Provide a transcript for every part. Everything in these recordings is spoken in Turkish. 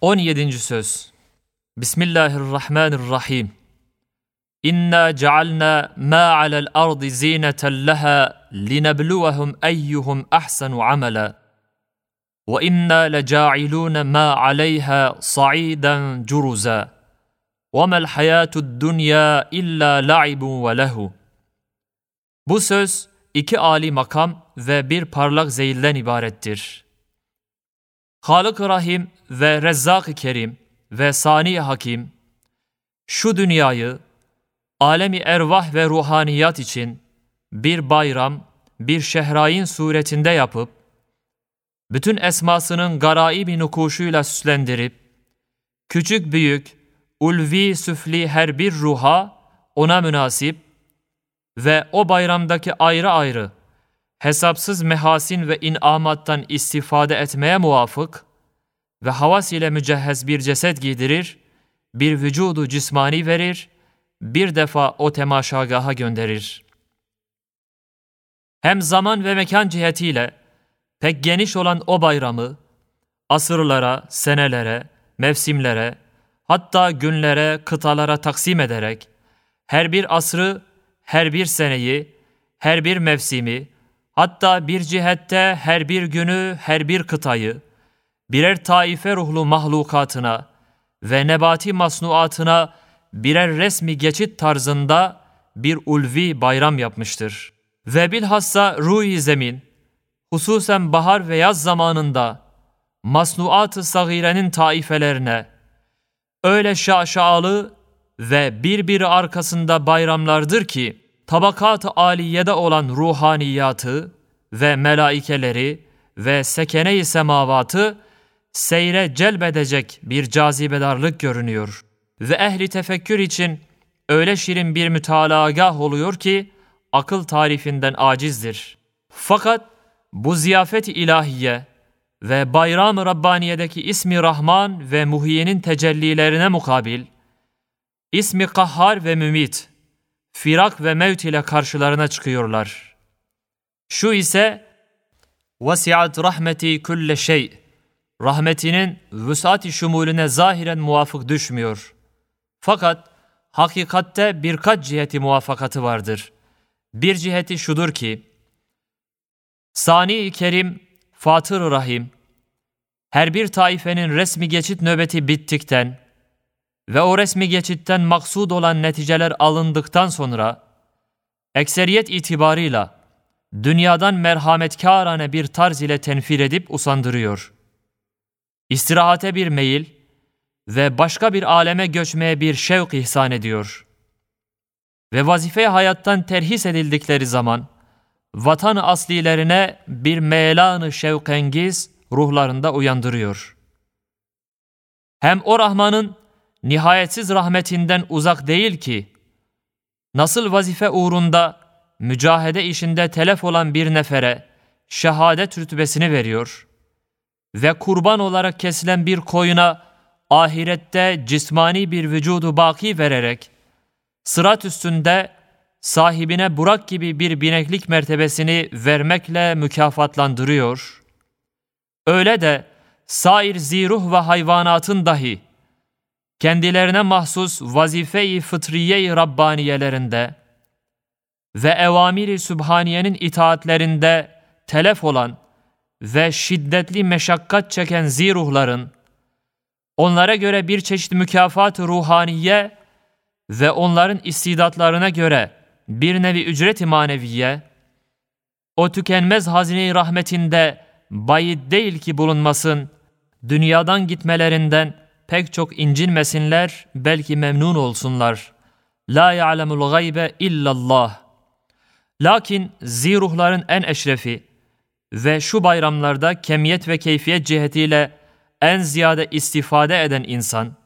17. söz Bismillahirrahmanirrahim İnna cealna ma alel ardı zineten leha linebluwahum eyyuhum ahsanu amela ve inna leca'ilun ma aleyha sa'idan curuza ve mel hayatud dunya illa la'ibun ve lehu Bu söz iki âli makam ve bir parlak zeyilden ibarettir. Halık-ı Rahim ve Rezzak-ı Kerim ve Sani Hakim şu dünyayı alemi ervah ve ruhaniyat için bir bayram, bir şehrayin suretinde yapıp bütün esmasının garaibi nukuşuyla süslendirip küçük büyük, ulvi süfli her bir ruha ona münasip ve o bayramdaki ayrı ayrı hesapsız mehasin ve inamattan istifade etmeye muvafık ve havas ile mücehhez bir ceset giydirir, bir vücudu cismani verir, bir defa o temaşagaha gönderir. Hem zaman ve mekan cihetiyle pek geniş olan o bayramı, asırlara, senelere, mevsimlere, hatta günlere, kıtalara taksim ederek, her bir asrı, her bir seneyi, her bir mevsimi, hatta bir cihette her bir günü, her bir kıtayı, birer taife ruhlu mahlukatına ve nebati masnuatına birer resmi geçit tarzında bir ulvi bayram yapmıştır. Ve bilhassa ruhi zemin, hususen bahar ve yaz zamanında masnuat-ı sagirenin taifelerine öyle şaşalı ve birbiri arkasında bayramlardır ki tabakat-ı aliyede olan ruhaniyatı ve melaikeleri ve sekene-i semavatı seyre celbedecek bir cazibedarlık görünüyor. Ve ehli tefekkür için öyle şirin bir mütalagah oluyor ki akıl tarifinden acizdir. Fakat bu ziyafet-i ilahiye ve bayram-ı Rabbaniye'deki ismi Rahman ve Muhiye'nin tecellilerine mukabil, ismi Kahhar ve Mümit, firak ve mevt ile karşılarına çıkıyorlar. Şu ise vasiat rahmeti külle şey rahmetinin vüsat-i şumulüne zahiren muvafık düşmüyor. Fakat hakikatte birkaç ciheti muvafakatı vardır. Bir ciheti şudur ki, Sani-i Kerim, Fatır Rahim, her bir taifenin resmi geçit nöbeti bittikten ve o resmi geçitten maksud olan neticeler alındıktan sonra, ekseriyet itibarıyla dünyadan merhametkârane bir tarz ile tenfir edip usandırıyor. İstirahate bir meyil ve başka bir aleme göçmeye bir şevk ihsan ediyor. Ve vazife hayattan terhis edildikleri zaman, vatan aslilerine bir melanı şevkengiz ruhlarında uyandırıyor. Hem o Rahman'ın nihayetsiz rahmetinden uzak değil ki, nasıl vazife uğrunda mücahede işinde telef olan bir nefere şehadet rütbesini veriyor ve kurban olarak kesilen bir koyuna ahirette cismani bir vücudu baki vererek sırat üstünde sahibine Burak gibi bir bineklik mertebesini vermekle mükafatlandırıyor. Öyle de sair ziruh ve hayvanatın dahi kendilerine mahsus vazife-i fıtriye-i Rabbaniyelerinde ve evamiri sübhaniyenin itaatlerinde telef olan ve şiddetli meşakkat çeken ziruhların, onlara göre bir çeşit mükafat ruhaniye ve onların istidatlarına göre bir nevi ücret-i maneviye, o tükenmez hazine-i rahmetinde bayit değil ki bulunmasın, dünyadan gitmelerinden pek çok incinmesinler, belki memnun olsunlar. La ya'lemul gaybe illallah. Lakin ziruhların en eşrefi ve şu bayramlarda kemiyet ve keyfiyet cihetiyle en ziyade istifade eden insan,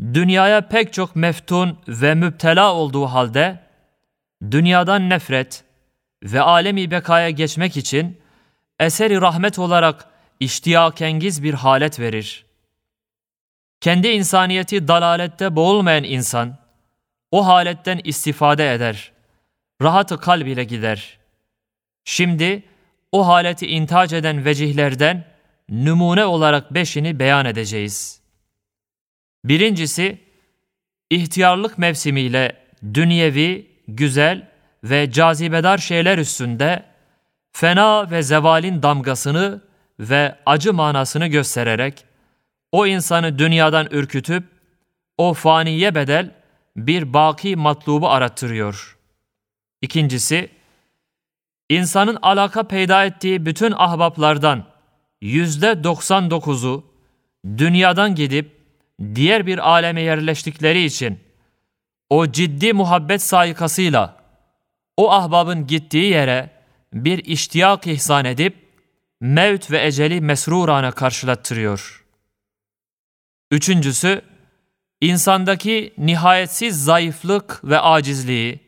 dünyaya pek çok meftun ve müptela olduğu halde, dünyadan nefret ve alemi bekaya geçmek için eseri rahmet olarak iştiyakengiz bir halet verir. Kendi insaniyeti dalalette boğulmayan insan, o haletten istifade eder, rahatı kalb ile gider. Şimdi o haleti intac eden vecihlerden numune olarak beşini beyan edeceğiz.'' Birincisi, ihtiyarlık mevsimiyle dünyevi, güzel ve cazibedar şeyler üstünde fena ve zevalin damgasını ve acı manasını göstererek o insanı dünyadan ürkütüp o faniye bedel bir baki matlubu arattırıyor. İkincisi, insanın alaka peyda ettiği bütün ahbaplardan yüzde 99'u dünyadan gidip diğer bir aleme yerleştikleri için o ciddi muhabbet saykasıyla o ahbabın gittiği yere bir iştiyak ihsan edip mevt ve eceli mesrurana karşılattırıyor. Üçüncüsü, insandaki nihayetsiz zayıflık ve acizliği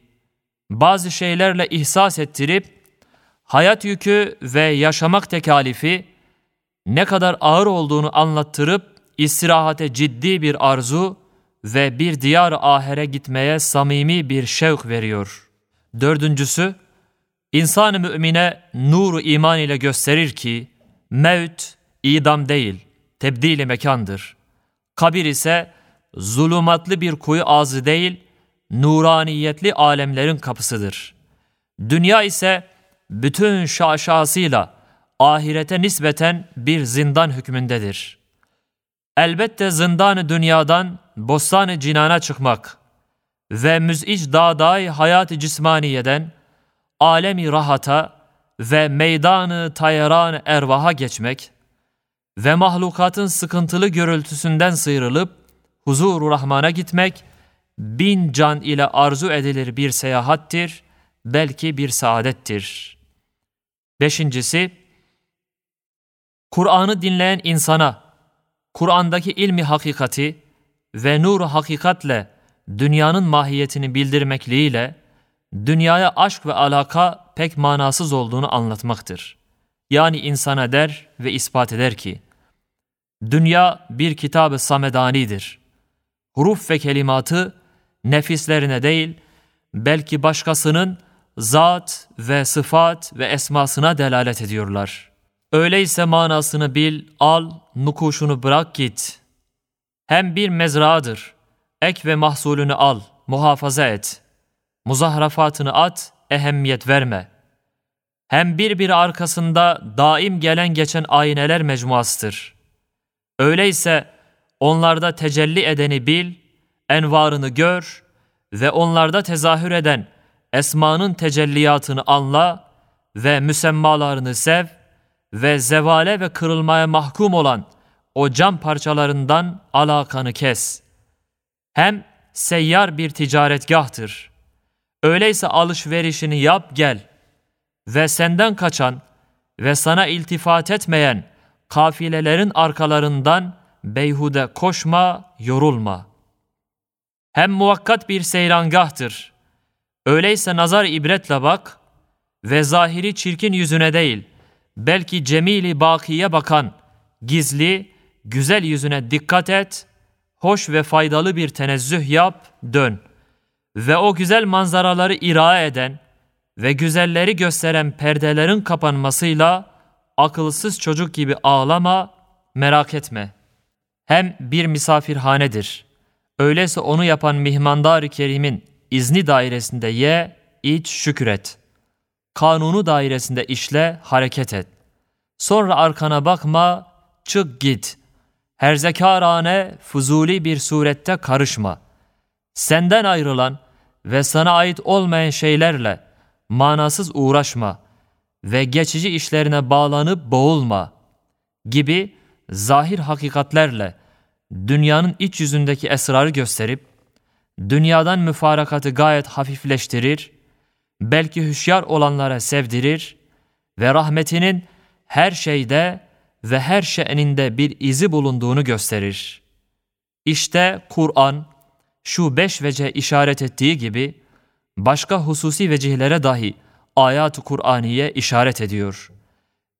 bazı şeylerle ihsas ettirip hayat yükü ve yaşamak tekalifi ne kadar ağır olduğunu anlattırıp istirahate ciddi bir arzu ve bir diyar ahere gitmeye samimi bir şevk veriyor. Dördüncüsü, insan-ı mümine nuru iman ile gösterir ki, mevt idam değil, tebdili mekandır. Kabir ise zulumatlı bir kuyu ağzı değil, nuraniyetli alemlerin kapısıdır. Dünya ise bütün şaşasıyla ahirete nispeten bir zindan hükmündedir. Elbette zindanı dünyadan bostan-ı cinana çıkmak ve müz'ic dağday hayat-ı cismaniyeden alemi rahata ve meydanı tayaran ervaha geçmek ve mahlukatın sıkıntılı gürültüsünden sıyrılıp huzur Rahman'a gitmek bin can ile arzu edilir bir seyahattir, belki bir saadettir. Beşincisi, Kur'an'ı dinleyen insana, Kur'an'daki ilmi hakikati ve nur hakikatle dünyanın mahiyetini bildirmekliğiyle, dünyaya aşk ve alaka pek manasız olduğunu anlatmaktır. Yani insana der ve ispat eder ki, dünya bir kitab-ı samedanidir. Huruf ve kelimatı nefislerine değil, belki başkasının zat ve sıfat ve esmasına delalet ediyorlar. Öyleyse manasını bil, al, nukuşunu bırak git. Hem bir mezradır, ek ve mahsulünü al, muhafaza et. Muzahrafatını at, ehemmiyet verme. Hem bir bir arkasında daim gelen geçen ayneler mecmuasıdır. Öyleyse onlarda tecelli edeni bil, envarını gör ve onlarda tezahür eden esmanın tecelliyatını anla ve müsemmalarını sev ve zevale ve kırılmaya mahkum olan o cam parçalarından alakanı kes. Hem seyyar bir ticaretgahtır. Öyleyse alışverişini yap gel ve senden kaçan ve sana iltifat etmeyen kafilelerin arkalarından beyhude koşma, yorulma. Hem muvakkat bir seyrangahtır. Öyleyse nazar ibretle bak ve zahiri çirkin yüzüne değil, belki cemili bakiye bakan, gizli, güzel yüzüne dikkat et, hoş ve faydalı bir tenezzüh yap, dön. Ve o güzel manzaraları ira eden ve güzelleri gösteren perdelerin kapanmasıyla akılsız çocuk gibi ağlama, merak etme. Hem bir misafirhanedir. Öyleyse onu yapan mihmandar-ı kerimin izni dairesinde ye, iç, şükür et. Kanunu dairesinde işle, hareket et. Sonra arkana bakma, çık git. Herzekarane, fuzuli bir surette karışma. Senden ayrılan ve sana ait olmayan şeylerle manasız uğraşma ve geçici işlerine bağlanıp boğulma gibi zahir hakikatlerle dünyanın iç yüzündeki esrarı gösterip dünyadan müfarakatı gayet hafifleştirir, belki hüşyar olanlara sevdirir ve rahmetinin her şeyde ve her şe'ninde bir izi bulunduğunu gösterir. İşte Kur'an şu beş vece işaret ettiği gibi başka hususi vecihlere dahi ayat-ı Kur'aniye işaret ediyor.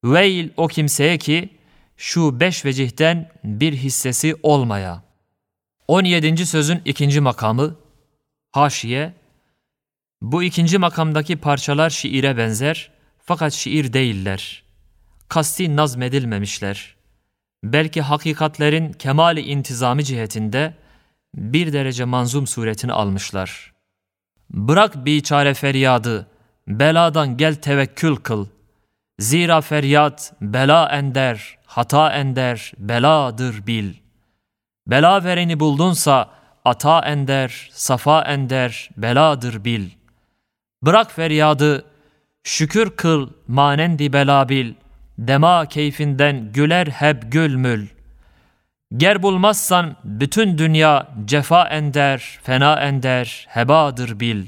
Veil o kimseye ki şu beş vecihten bir hissesi olmaya. 17. sözün ikinci makamı Haşiye Bu ikinci makamdaki parçalar şiire benzer fakat şiir değiller kasti nazmedilmemişler. Belki hakikatlerin kemali intizami cihetinde bir derece manzum suretini almışlar. Bırak biçare feryadı, beladan gel tevekkül kıl. Zira feryat bela ender, hata ender, beladır bil. Bela vereni buldunsa ata ender, safa ender, beladır bil. Bırak feryadı, şükür kıl, manendi bela bil. Dema keyfinden güler hep gülmül. Ger bulmazsan bütün dünya cefa ender, fena ender, hebadır bil.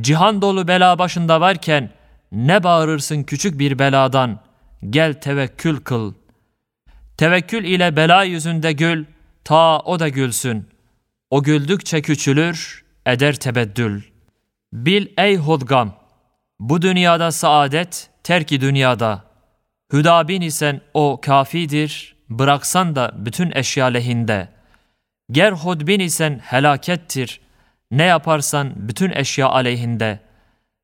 Cihan dolu bela başında varken ne bağırırsın küçük bir beladan, gel tevekkül kıl. Tevekkül ile bela yüzünde gül, ta o da gülsün. O güldükçe küçülür, eder tebeddül. Bil ey hodgam, bu dünyada saadet, terki dünyada. Hüdabin isen o kafidir, bıraksan da bütün eşya lehinde. Ger hudbin isen helakettir, ne yaparsan bütün eşya aleyhinde.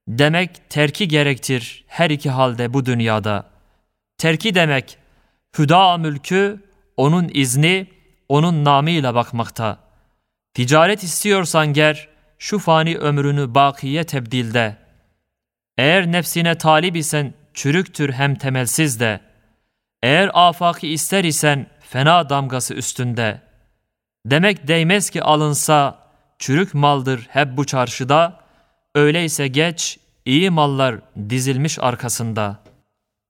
Demek terki gerektir her iki halde bu dünyada. Terki demek, hüda mülkü, onun izni, onun namıyla bakmakta. Ticaret istiyorsan ger, şu fani ömrünü bakiye tebdilde. Eğer nefsine talip isen çürüktür hem temelsiz de. Eğer afaki ister isen fena damgası üstünde. Demek değmez ki alınsa çürük maldır hep bu çarşıda. Öyleyse geç iyi mallar dizilmiş arkasında.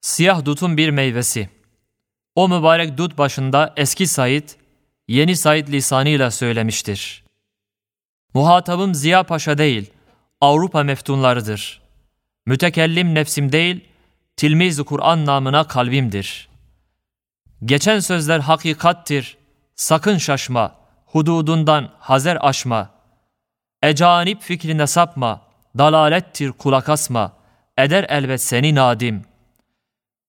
Siyah dutun bir meyvesi. O mübarek dut başında eski Said, yeni Said lisanıyla söylemiştir. Muhatabım Ziya Paşa değil, Avrupa meftunlarıdır. Mütekellim nefsim değil, tilmiz Kur'an namına kalbimdir. Geçen sözler hakikattir, sakın şaşma, hududundan hazer aşma. Ecanip fikrine sapma, dalalettir kulak asma, eder elbet seni nadim.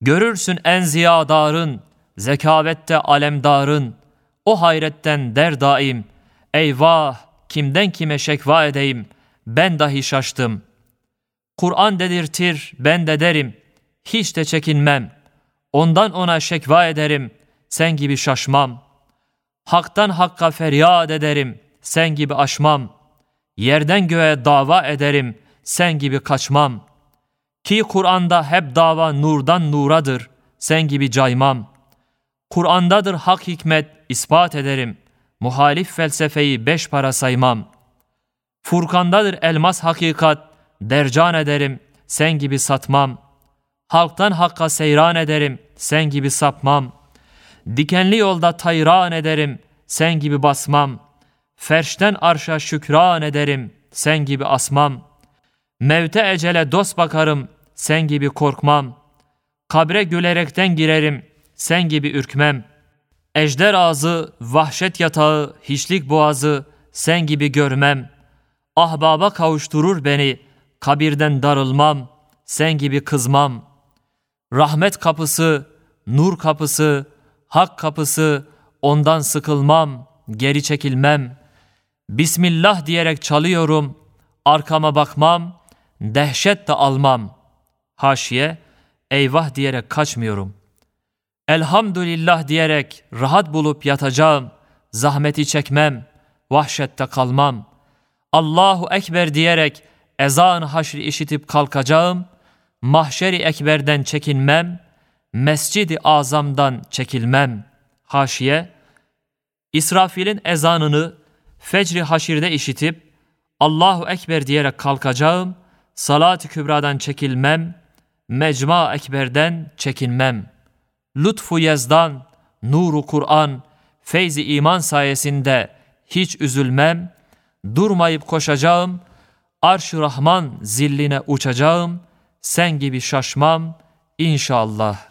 Görürsün en ziyadarın, zekavette alemdarın, o hayretten der daim, eyvah kimden kime şekva edeyim, ben dahi şaştım. Kur'an dedirtir, ben de derim, hiç de çekinmem. Ondan ona şekva ederim, sen gibi şaşmam. Hak'tan hakka feryat ederim, sen gibi aşmam. Yerden göğe dava ederim, sen gibi kaçmam. Ki Kur'an'da hep dava nurdan nuradır, sen gibi caymam. Kur'an'dadır hak hikmet, ispat ederim. Muhalif felsefeyi beş para saymam. Furkan'dadır elmas hakikat, dercan ederim, sen gibi satmam. Halktan hakka seyran ederim, sen gibi sapmam. Dikenli yolda tayran ederim, sen gibi basmam. Ferşten arşa şükran ederim, sen gibi asmam. Mevte ecele dost bakarım, sen gibi korkmam. Kabre gülerekten girerim, sen gibi ürkmem. Ejder ağzı, vahşet yatağı, hiçlik boğazı, sen gibi görmem. Ahbaba kavuşturur beni, kabirden darılmam, sen gibi kızmam. Rahmet kapısı, nur kapısı, hak kapısı, ondan sıkılmam, geri çekilmem. Bismillah diyerek çalıyorum, arkama bakmam, dehşet de almam. Haşiye, eyvah diyerek kaçmıyorum. Elhamdülillah diyerek rahat bulup yatacağım, zahmeti çekmem, vahşette kalmam. Allahu Ekber diyerek ezan haşri işitip kalkacağım, mahşeri ekberden çekinmem, mescidi azamdan çekilmem. Haşiye, İsrafil'in ezanını fecri haşirde işitip, Allahu Ekber diyerek kalkacağım, salat-ı kübradan çekilmem, mecma ekberden çekinmem. Lütfu yezdan, nuru Kur'an, feyzi iman sayesinde hiç üzülmem, durmayıp koşacağım, arş-ı Rahman zilline uçacağım, sen gibi şaşmam inşallah.''